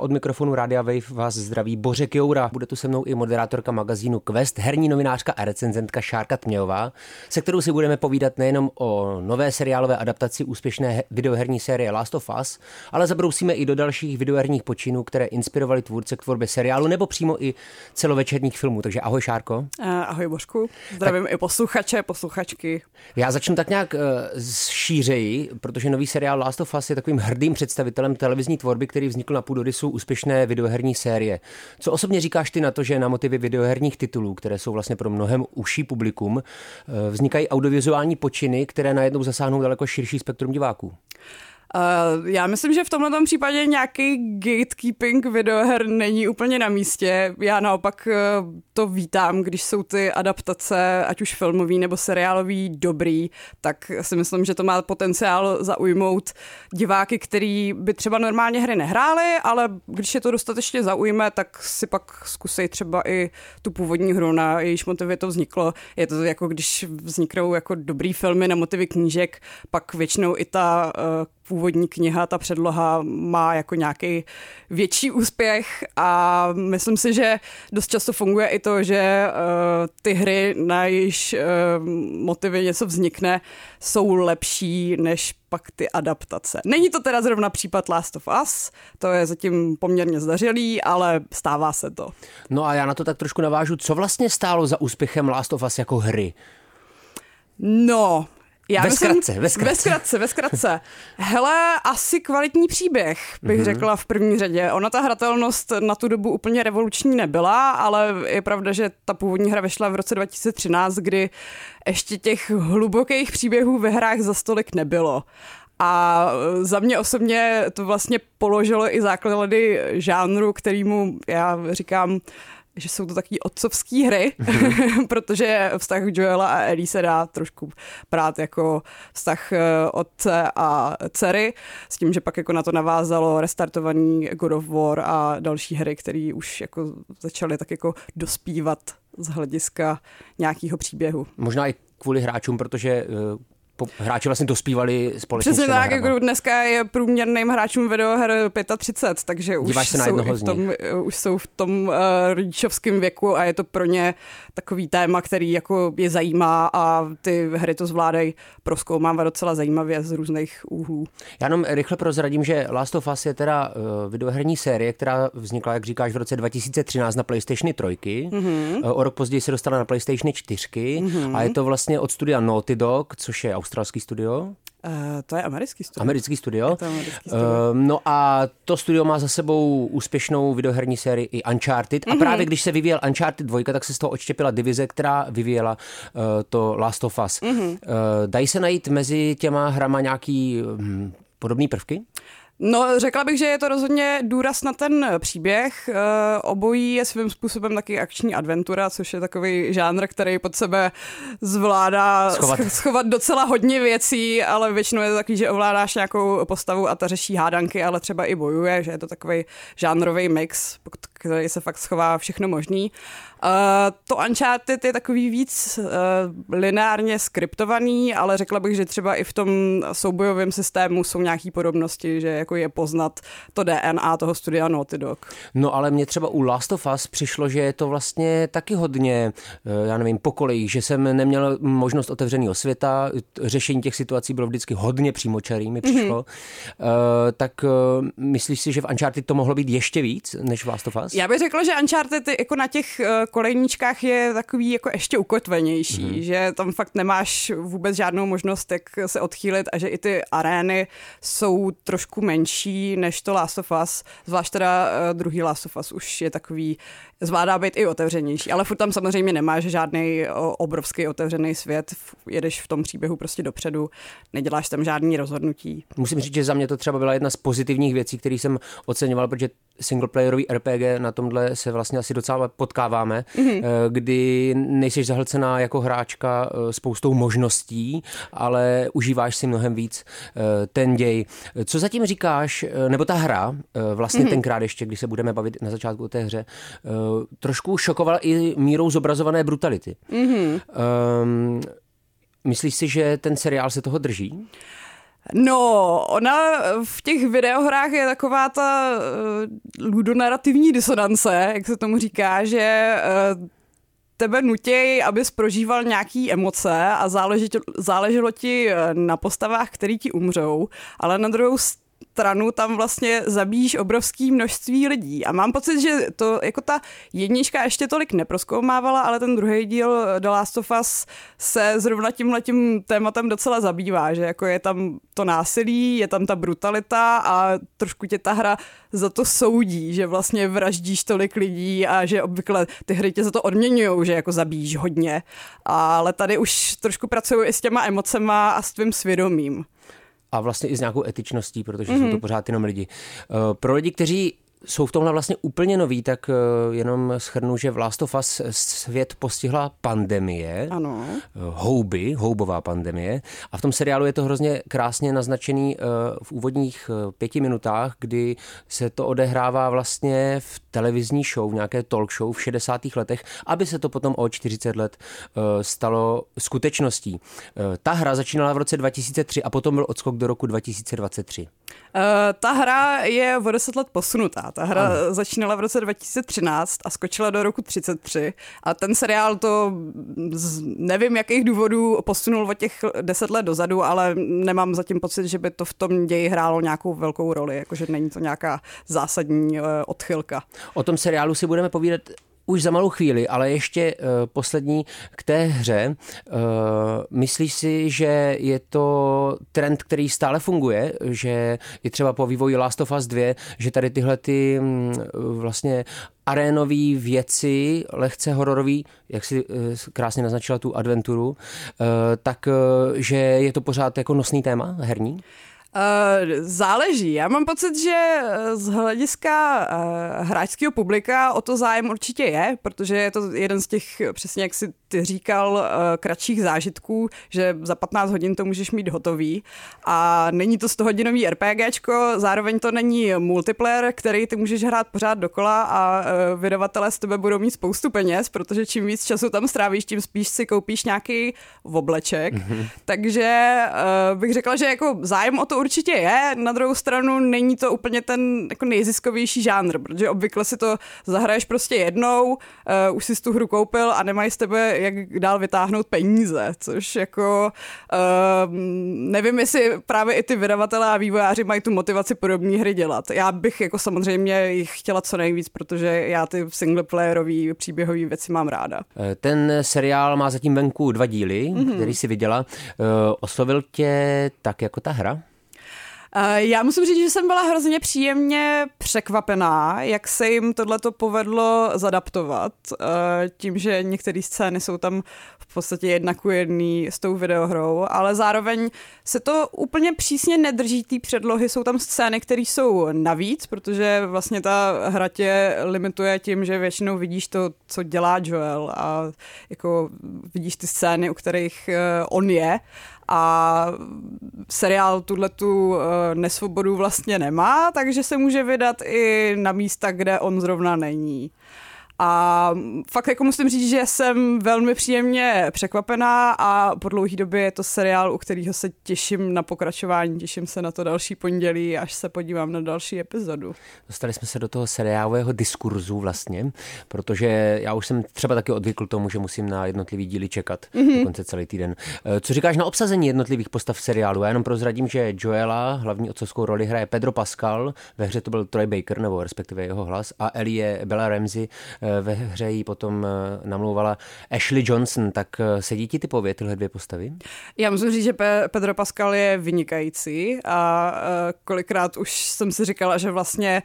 Od mikrofonu Rádia Wave vás zdraví Bořek Joura. Bude tu se mnou i moderátorka magazínu Quest, herní novinářka a recenzentka Šárka Tmějová, se kterou si budeme povídat nejenom o nové seriálové adaptaci úspěšné videoherní série Last of Us, ale zabrousíme i do dalších videoherních počinů, které inspirovaly tvůrce k tvorbě seriálu nebo přímo i celovečerních filmů. Takže ahoj Šárko. Ahoj Božku. Zdravím tak... i posluchače, posluchačky. Já začnu tak nějak uh, šířeji, protože nový seriál Last of Us je takovým hrdým představitelem televizní tvorby, který vznikl na půdorysu úspěšné videoherní série. Co osobně říkáš ty na to, že na motivy videoherních titulů, které jsou vlastně pro mnohem užší publikum, eh, vznikají audiovizuální počiny, které najednou zasáhnou daleko širší spektrum diváků? Uh, já myslím, že v tomhle případě nějaký gatekeeping videoher není úplně na místě. Já naopak uh, to vítám, když jsou ty adaptace, ať už filmový nebo seriálový, dobrý, tak si myslím, že to má potenciál zaujmout diváky, který by třeba normálně hry nehráli, ale když je to dostatečně zaujme, tak si pak zkusej třeba i tu původní hru, na jejíž motivy to vzniklo. Je to jako když vzniknou jako dobrý filmy na motivy knížek, pak většinou i ta uh, původní kniha, ta předloha má jako nějaký větší úspěch a myslím si, že dost často funguje i to, že uh, ty hry, na jejíž uh, motivy něco vznikne, jsou lepší než pak ty adaptace. Není to teda zrovna případ Last of Us, to je zatím poměrně zdařilý, ale stává se to. No a já na to tak trošku navážu, co vlastně stálo za úspěchem Last of Us jako hry? No, já ve zkratce, ve zkratce. Ve zkratce, ve zkratce. Hele, asi kvalitní příběh, bych mm-hmm. řekla v první řadě. Ona ta hratelnost na tu dobu úplně revoluční nebyla, ale je pravda, že ta původní hra vyšla v roce 2013, kdy ještě těch hlubokých příběhů ve hrách za stolik nebylo. A za mě osobně to vlastně položilo i základy žánru, kterýmu já říkám že jsou to takové otcovské hry, mm-hmm. protože vztah Joela a Ellie se dá trošku prát jako vztah eh, otce a dcery, s tím, že pak jako na to navázalo restartovaný God of War a další hry, které už jako začaly tak jako dospívat z hlediska nějakého příběhu. Možná i kvůli hráčům, protože eh, hráči vlastně dospívali společně Přesně tak, jako dneska je průměrným hráčům videoher 35, takže už se na jsou, v tom, už jsou v tom uh, rodičovském věku a je to pro ně takový téma, který jako je zajímá a ty hry to zvládají proskoumávat docela zajímavě z různých úhlů. Já jenom rychle prozradím, že Last of Us je teda uh, videoherní série, která vznikla, jak říkáš, v roce 2013 na PlayStation 3. Mm-hmm. Uh, o rok později se dostala na PlayStation 4 mm-hmm. a je to vlastně od studia Naughty Dog, což je australský studio. Uh, to je americký studio. Americký studio. Je to americký studio. Uh, no a to studio má za sebou úspěšnou videoherní sérii i Uncharted. Mm-hmm. A mhm. právě když se vyvíjel Uncharted 2, tak se z toho odštěpila divize, která vyvíjela uh, to Last of Us. Mm-hmm. Uh, dají se najít mezi těma hrama nějaký um, podobný prvky? No, řekla bych, že je to rozhodně důraz na ten příběh. Eh, obojí je svým způsobem taky akční adventura, což je takový žánr, který pod sebe zvládá schovat, schovat docela hodně věcí, ale většinou je to takový, že ovládáš nějakou postavu a ta řeší hádanky, ale třeba i bojuje, že je to takový žánrový mix, který se fakt schová všechno možný. Uh, to Uncharted je takový víc uh, lineárně skriptovaný, ale řekla bych, že třeba i v tom soubojovém systému jsou nějaké podobnosti, že jako je poznat to DNA toho studia Naughty Dog. No ale mě třeba u Last of Us přišlo, že je to vlastně taky hodně, uh, já nevím, po kolejích, že jsem neměl možnost otevřeného světa, řešení těch situací bylo vždycky hodně přímočarý, mi přišlo. Mm-hmm. Uh, tak uh, myslíš si, že v Uncharted to mohlo být ještě víc než v Last of Us? Já bych řekla, že Uncharted jako na těch kolejníčkách je takový jako ještě ukotvenější, mm-hmm. že tam fakt nemáš vůbec žádnou možnost, jak se odchýlit a že i ty arény jsou trošku menší než to Last of Us, zvlášť teda uh, druhý Last of Us už je takový, zvládá být i otevřenější, ale furt tam samozřejmě nemáš žádný obrovský otevřený svět, jedeš v tom příběhu prostě dopředu, neděláš tam žádný rozhodnutí. Musím říct, že za mě to třeba byla jedna z pozitivních věcí, které jsem oceňoval, protože singleplayerový RPG na tomhle se vlastně asi docela potkáváme, mm-hmm. kdy nejseš zahlcená jako hráčka eh, spoustou možností, ale užíváš si mnohem víc eh, ten děj. Co zatím říkáš, nebo ta hra, vlastně mm-hmm. tenkrát ještě, když se budeme bavit na začátku o té hře, trošku šokovala i mírou zobrazované brutality. Mm-hmm. Um, myslíš si, že ten seriál se toho drží? No, ona v těch videohrách je taková ta uh, ludonarativní disonance, jak se tomu říká, že uh, tebe nutěj, abys prožíval nějaký emoce a záleželo ti na postavách, který ti umřou, ale na druhou stranu tam vlastně zabíjíš obrovský množství lidí. A mám pocit, že to jako ta jednička ještě tolik neproskoumávala, ale ten druhý díl The Last of Us se zrovna tím letím tématem docela zabývá, že jako je tam to násilí, je tam ta brutalita a trošku tě ta hra za to soudí, že vlastně vraždíš tolik lidí a že obvykle ty hry tě za to odměňují, že jako zabíjíš hodně. Ale tady už trošku pracují i s těma emocema a s tvým svědomím a vlastně i s nějakou etičností, protože mm-hmm. jsou to mhm. pořád jenom lidi. Eh, pro lidi, kteří jsou v tomhle vlastně úplně noví, tak uh, jenom schrnu, že v Last of Us svět postihla pandemie, ano. Uh, houby, houbová pandemie a v tom seriálu je to hrozně krásně naznačený uh, v úvodních pěti minutách, kdy se to odehrává vlastně v televizní show, v nějaké talk show v 60. letech, aby se to potom o 40 let stalo skutečností. Ta hra začínala v roce 2003 a potom byl odskok do roku 2023. Uh, ta hra je o 10 let posunutá. Ta hra ano. začínala v roce 2013 a skočila do roku 33 a ten seriál to z nevím jakých důvodů posunul o těch 10 let dozadu, ale nemám zatím pocit, že by to v tom ději hrálo nějakou velkou roli, jakože není to nějaká zásadní uh, odchylka. O tom seriálu si budeme povídat už za malou chvíli, ale ještě uh, poslední k té hře. Uh, myslíš si, že je to trend, který stále funguje, že i třeba po vývoji Last of Us 2, že tady tyhle ty um, vlastně arénové věci, lehce hororový, jak si uh, krásně naznačila tu adventuru, uh, tak uh, že je to pořád jako nosný téma herní? Uh, záleží. Já mám pocit, že z hlediska uh, hráčského publika o to zájem určitě je, protože je to jeden z těch, přesně jak si ty říkal, kratších zážitků, že za 15 hodin to můžeš mít hotový. A není to 100 hodinový RPGčko, zároveň to není multiplayer, který ty můžeš hrát pořád dokola a vydavatelé z tebe budou mít spoustu peněz, protože čím víc času tam strávíš, tím spíš si koupíš nějaký obleček. Mm-hmm. Takže bych řekla, že jako zájem o to určitě je, na druhou stranu není to úplně ten jako nejziskovější žánr, protože obvykle si to zahraješ prostě jednou, uh, už si tu hru koupil a nemají z tebe jak dál vytáhnout peníze, což jako uh, nevím, jestli právě i ty vydavatelé a vývojáři mají tu motivaci podobné hry dělat. Já bych jako samozřejmě jich chtěla co nejvíc, protože já ty singleplayerové příběhové věci mám ráda. Eh, ten seriál má zatím venku dva díly, mm-hmm. který si viděla. Uh, oslovil tě tak jako ta hra? Já musím říct, že jsem byla hrozně příjemně překvapená, jak se jim tohleto povedlo zadaptovat. Tím, že některé scény jsou tam v podstatě jedna ku jedný s tou videohrou, ale zároveň se to úplně přísně nedrží té předlohy. Jsou tam scény, které jsou navíc, protože vlastně ta hra tě limituje tím, že většinou vidíš to, co dělá Joel a jako vidíš ty scény, u kterých eh, on je a seriál tuhle tu eh, nesvobodu vlastně nemá, takže se může vydat i na místa, kde on zrovna není. A fakt jako musím říct, že jsem velmi příjemně překvapená a po dlouhé době je to seriál, u kterého se těším na pokračování, těším se na to další pondělí, až se podívám na další epizodu. Dostali jsme se do toho seriálového diskurzu vlastně, protože já už jsem třeba taky odvykl tomu, že musím na jednotlivý díly čekat mm-hmm. dokonce celý týden. Eh, co říkáš na obsazení jednotlivých postav v seriálu? Já jenom prozradím, že Joela, hlavní otcovskou roli, hraje Pedro Pascal, ve hře to byl Troy Baker, nebo respektive jeho hlas, a Ellie je Bella Ramsey, ve hře jí potom eh, namlouvala Ashley Johnson, tak eh, sedí ti typově tyhle dvě postavy? Já musím říct, že Pedro Pascal je vynikající a kolikrát už jsem si říkala, že vlastně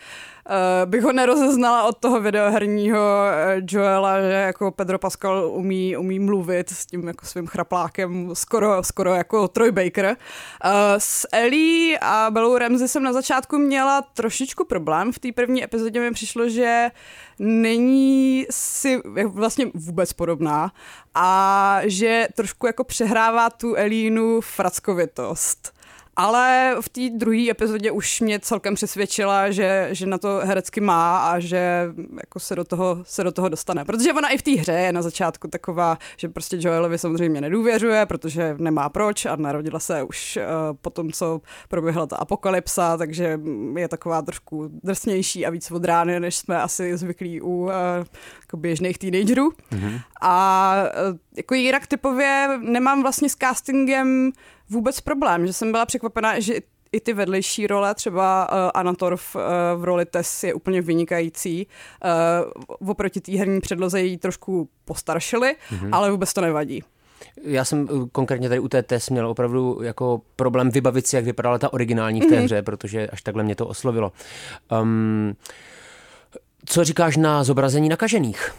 bych ho nerozeznala od toho videoherního Joela, že jako Pedro Pascal umí, umí mluvit s tím jako svým chraplákem skoro, skoro jako Troy Baker. S Ellie a Bellou Ramsey jsem na začátku měla trošičku problém. V té první epizodě mi přišlo, že není si vlastně vůbec podobná a že trošku jako přehrává tu Elínu frackovitost. Ale v té druhé epizodě už mě celkem přesvědčila, že, že na to herecky má a že jako se, do toho, se do toho dostane. Protože ona i v té hře je na začátku taková, že prostě Joelovi samozřejmě nedůvěřuje, protože nemá proč a narodila se už uh, po tom, co proběhla ta apokalypsa, takže je taková trošku drsnější a víc od rány, než jsme asi zvyklí u uh, jako běžných teenagerů. Mm-hmm. A uh, jako jinak typově nemám vlastně s castingem vůbec problém, že jsem byla překvapená, že i ty vedlejší role, třeba uh, Anatorv uh, v roli Tess je úplně vynikající. Uh, oproti té herní předloze jí trošku postaršili, mm-hmm. ale vůbec to nevadí. Já jsem konkrétně tady u té TES měl opravdu jako problém vybavit si, jak vypadala ta originální v té mm-hmm. hře, protože až takhle mě to oslovilo. Um, co říkáš na zobrazení nakažených?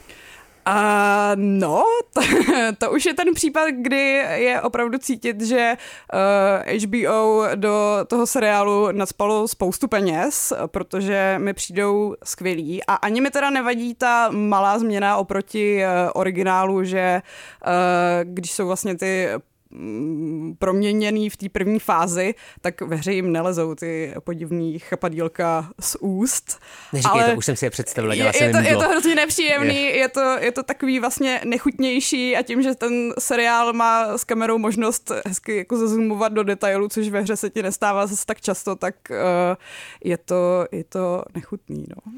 A no, to, to už je ten případ, kdy je opravdu cítit, že uh, eh, HBO do toho seriálu nadspalo spoustu peněz, protože mi přijdou skvělí. A ani mi teda nevadí ta malá změna oproti uh, originálu, že uh, když jsou vlastně ty proměněný v té první fázi, tak ve hře jim nelezou ty podivný chapadílka z úst. Neříkej ale to, už jsem si je představila, je, je, to, je to hrozně nepříjemný, je. je, to, je to takový vlastně nechutnější a tím, že ten seriál má s kamerou možnost hezky jako zazumovat do detailu, což ve hře se ti nestává zase tak často, tak uh, je, to, je to nechutný. No.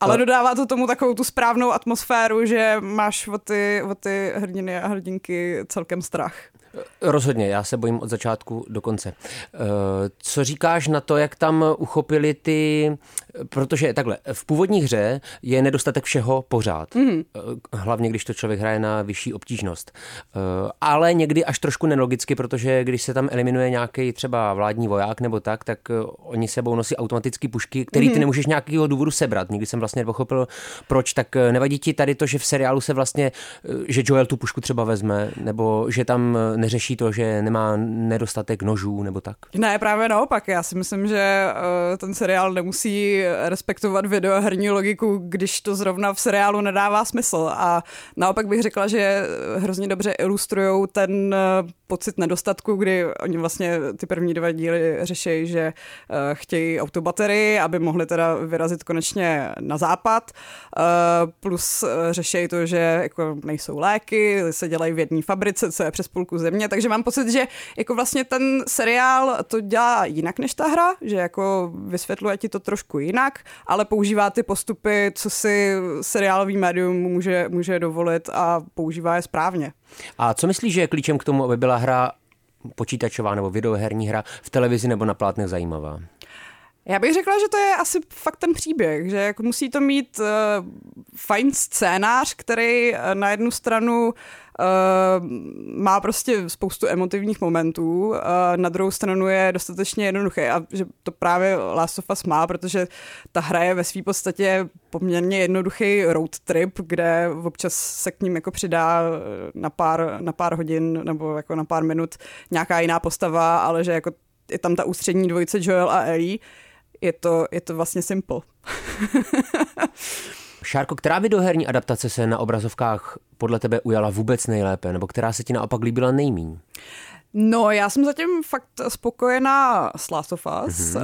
Ale dodává to tomu takovou tu správnou atmosféru, že máš o ty, o ty hrdiny a hrdinky celkem strach. Rozhodně, já se bojím od začátku do konce. Eh, co říkáš na to, jak tam uchopili ty, protože takhle, v původní hře je nedostatek všeho pořád, mm. hlavně když to člověk hraje na vyšší obtížnost, eh, ale někdy až trošku nelogicky, protože když se tam eliminuje nějaký třeba vládní voják nebo tak, tak oni sebou nosí automatické pušky, který ty mhm. nemůžeš nějakého důvodu sebrat. Nikdy jsem vlastně nepochopil, proč, tak nevadí ti tady to, že v seriálu se vlastně, že Joel tu pušku třeba vezme, nebo že tam neřeší to, že nemá nedostatek nožů nebo tak? Ne, právě naopak. Já si myslím, že uh, ten seriál nemusí respektovat videoherní logiku, když to zrovna v seriálu nedává smysl. A naopak bych řekla, že hrozně dobře ilustrují ten uh, pocit nedostatku, kdy oni vlastně ty první dva díly řeší, že uh, chtějí autobaterii, aby mohli teda vyrazit konečně na západ. Plus řeší to, že jako nejsou léky, se dělají v jedné fabrice, co je přes půlku země, takže mám pocit, že jako vlastně ten seriál to dělá jinak než ta hra, že jako vysvětluje ti to trošku jinak, ale používá ty postupy, co si seriálový médium může, může dovolit a používá je správně. A co myslíš, že je klíčem k tomu, aby byla hra počítačová nebo videoherní hra v televizi nebo na plátnech zajímavá? Já bych řekla, že to je asi fakt ten příběh, že jako musí to mít uh, fajn scénář, který uh, na jednu stranu uh, má prostě spoustu emotivních momentů, uh, na druhou stranu je dostatečně jednoduchý a že to právě Last of Us má, protože ta hra je ve své podstatě poměrně jednoduchý road trip, kde občas se k ním jako přidá na pár, na pár hodin nebo jako na pár minut nějaká jiná postava, ale že jako je tam ta ústřední dvojice Joel a Ellie, je to, je to vlastně simple. Šárko, která videoherní adaptace se na obrazovkách podle tebe ujala vůbec nejlépe, nebo která se ti naopak líbila nejmíň? No, já jsem zatím fakt spokojená s Last of Us. Mm-hmm. Uh,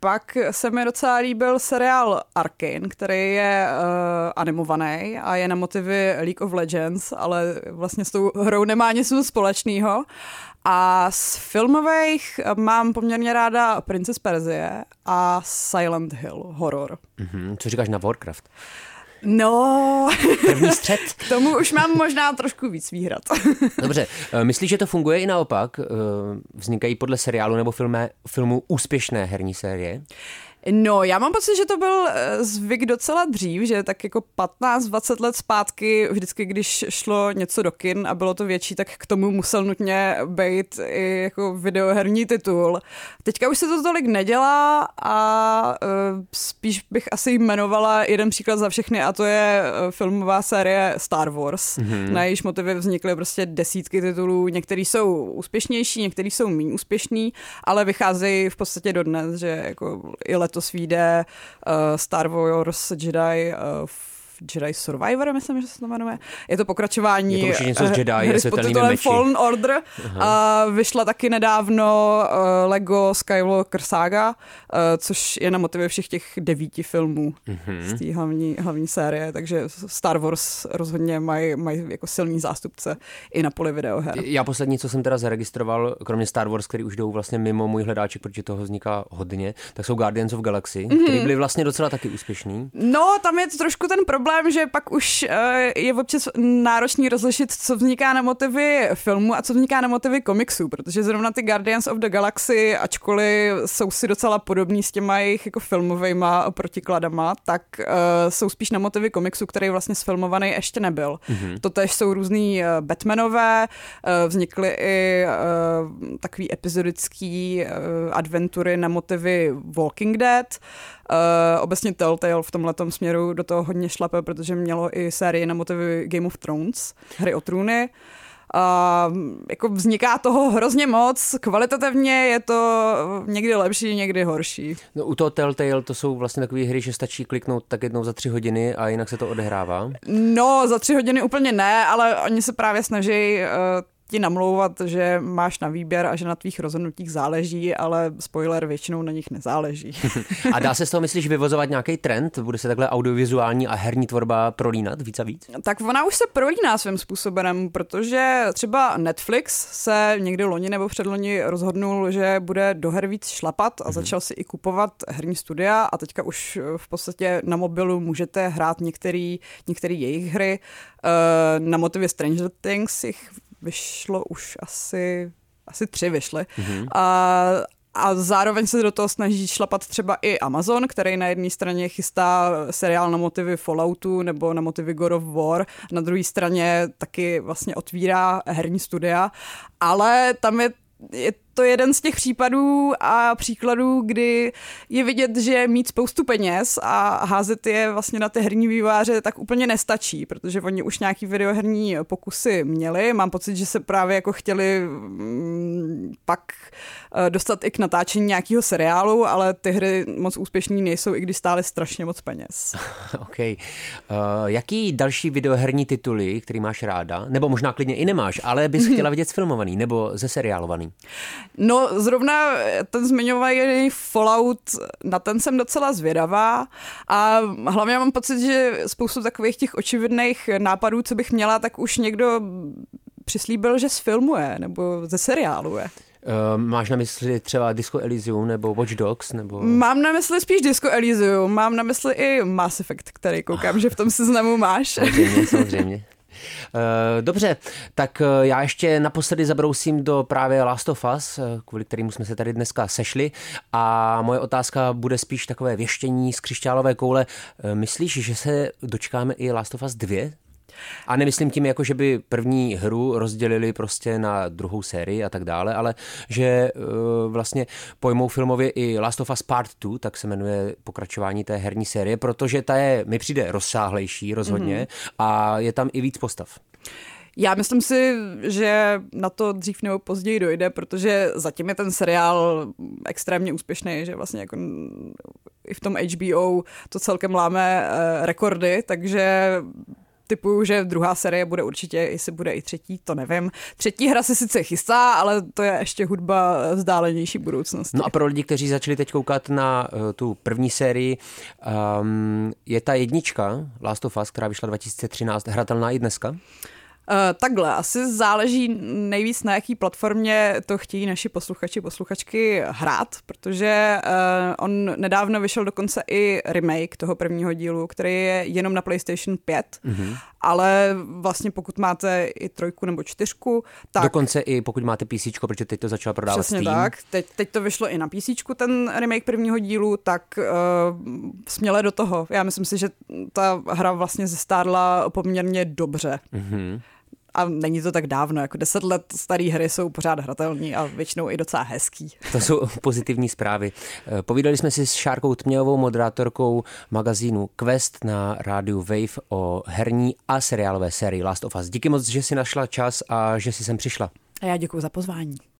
pak se mi docela líbil seriál Arkane, který je uh, animovaný a je na motivy League of Legends, ale vlastně s tou hrou nemá nic společného. A z filmových mám poměrně ráda Princess Perzie a Silent Hill horror. Mm-hmm. Co říkáš na Warcraft? No, první střed. K tomu už mám možná trošku víc výhrad. Dobře, eh, myslíš, že to funguje i naopak? Eh, vznikají podle seriálu nebo filme, filmu úspěšné herní série? No, já mám pocit, že to byl eh, zvyk docela dřív, že tak jako 15-20 let zpátky, vždycky, když šlo něco do kin a bylo to větší, tak k tomu musel nutně být i jako videoherní titul. Teďka už se to tolik nedělá a uh, spíš bych asi jmenovala jeden příklad za všechny a to je uh, filmová série Star Wars. Mm-hmm. Na jejíž motivy vznikly prostě desítky titulů, některý jsou úspěšnější, některý jsou méně úspěšný, ale vycházejí v podstatě dodnes, že jako i letos vyjde uh, Star Wars Jedi uh, Jedi Survivor, myslím, že se to jmenuje. Je to pokračování je to něco z Jedi, hry s podtitulem Fallen Order. Aha. A vyšla taky nedávno uh, Lego Skywalker Saga, uh, což je na motivy všech těch devíti filmů mm-hmm. z té hlavní, hlavní série, takže Star Wars rozhodně mají maj jako silný zástupce i na poli videoher. Já poslední, co jsem teda zaregistroval, kromě Star Wars, který už jdou vlastně mimo můj hledáček, protože toho vzniká hodně, tak jsou Guardians of Galaxy, mm-hmm. který byly vlastně docela taky úspěšný. No, tam je trošku ten problém, že pak už uh, je občas náročný rozlišit, co vzniká na motivy filmu a co vzniká na motivy komiksů, protože zrovna ty Guardians of the Galaxy, ačkoliv jsou si docela podobní s těma jejich jako filmovejma protikladama, tak uh, jsou spíš na motivy komiksu, který vlastně sfilmovaný ještě nebyl. Mm-hmm. Totež jsou různý uh, Batmanové, uh, vznikly i uh, takový epizodický uh, adventury na motivy Walking Dead. Uh, obecně Telltale v tomhle směru do toho hodně šlape, protože mělo i série na motivy Game of Thrones, hry o trůny. A jako vzniká toho hrozně moc, kvalitativně je to někdy lepší, někdy horší. No, u toho Telltale to jsou vlastně takové hry, že stačí kliknout tak jednou za tři hodiny a jinak se to odehrává? No, za tři hodiny úplně ne, ale oni se právě snaží uh, ti namlouvat, že máš na výběr a že na tvých rozhodnutích záleží, ale spoiler většinou na nich nezáleží. a dá se z toho, myslíš, vyvozovat nějaký trend? Bude se takhle audiovizuální a herní tvorba prolínat víc a víc? Tak ona už se prolíná svým způsobem, protože třeba Netflix se někdy loni nebo předloni rozhodnul, že bude do her víc šlapat a mm-hmm. začal si i kupovat herní studia a teďka už v podstatě na mobilu můžete hrát některé jejich hry. Eh, na motivě Stranger Things jich vyšlo už asi, asi tři vyšly. Mm-hmm. A, a zároveň se do toho snaží šlapat třeba i Amazon, který na jedné straně chystá seriál na motivy Falloutu nebo na motivy God of War, na druhé straně taky vlastně otvírá herní studia, ale tam je je to jeden z těch případů a příkladů, kdy je vidět, že mít spoustu peněz a házet je vlastně na ty herní výváře tak úplně nestačí, protože oni už nějaký videoherní pokusy měli. Mám pocit, že se právě jako chtěli mm, pak eh, dostat i k natáčení nějakého seriálu, ale ty hry moc úspěšní nejsou, i když stály strašně moc peněz. OK. Uh, jaký další videoherní tituly, který máš ráda, nebo možná klidně i nemáš, ale bys chtěla vidět filmovaný nebo ze seriálovaný? No, zrovna ten zmiňovaný Fallout, na ten jsem docela zvědavá a hlavně mám pocit, že spoustu takových těch očividných nápadů, co bych měla, tak už někdo přislíbil, že sfilmuje nebo ze seriálu je. Uh, máš na mysli třeba Disco Elysium nebo Watch Dogs? Nebo... Mám na mysli spíš Disco Elysium, mám na mysli i Mass Effect, který koukám, že v tom seznamu máš. Samozřejmě, samozřejmě. Eh, dobře, tak eh, já ještě naposledy zabrousím do právě Last of Us, eh, kvůli kterému jsme se tady dneska sešli a moje otázka bude spíš takové věštění z křišťálové koule. Myslíš, že se dočkáme i Last of Us 2? A nemyslím tím, jako že by první hru rozdělili prostě na druhou sérii a tak dále, ale že uh, vlastně pojmou filmově i Last of Us Part 2, tak se jmenuje pokračování té herní série, protože ta je, mi přijde rozsáhlejší rozhodně mm-hmm. a je tam i víc postav. Já myslím si, že na to dřív nebo později dojde, protože zatím je ten seriál extrémně úspěšný, že vlastně jako i v tom HBO to celkem láme uh, rekordy, takže typuju, že druhá série bude určitě, jestli bude i třetí, to nevím. Třetí hra se sice chystá, ale to je ještě hudba vzdálenější budoucnosti. No a pro lidi, kteří začali teď koukat na uh, tu první sérii, um, je ta jednička Last of Us, která vyšla 2013, hratelná i dneska? Uh, takhle, asi záleží nejvíc na jaký platformě to chtějí naši posluchači, posluchačky hrát, protože uh, on nedávno vyšel dokonce i remake toho prvního dílu, který je jenom na PlayStation 5, mm-hmm. ale vlastně pokud máte i trojku nebo čtyřku, tak... Dokonce i pokud máte PC, protože teď to začalo prodávat Přesně Steam. tak, teď, teď to vyšlo i na PC, ten remake prvního dílu, tak uh, směle do toho. Já myslím si, že ta hra vlastně zestárla poměrně dobře. Mm-hmm a není to tak dávno, jako deset let staré hry jsou pořád hratelní a většinou i docela hezký. To jsou pozitivní zprávy. Eh, povídali jsme si s Šárkou Tmělovou, moderátorkou magazínu Quest na rádiu Wave o herní a seriálové sérii Last of Us. Díky moc, že si našla čas a že si sem přišla. A já děkuji za pozvání.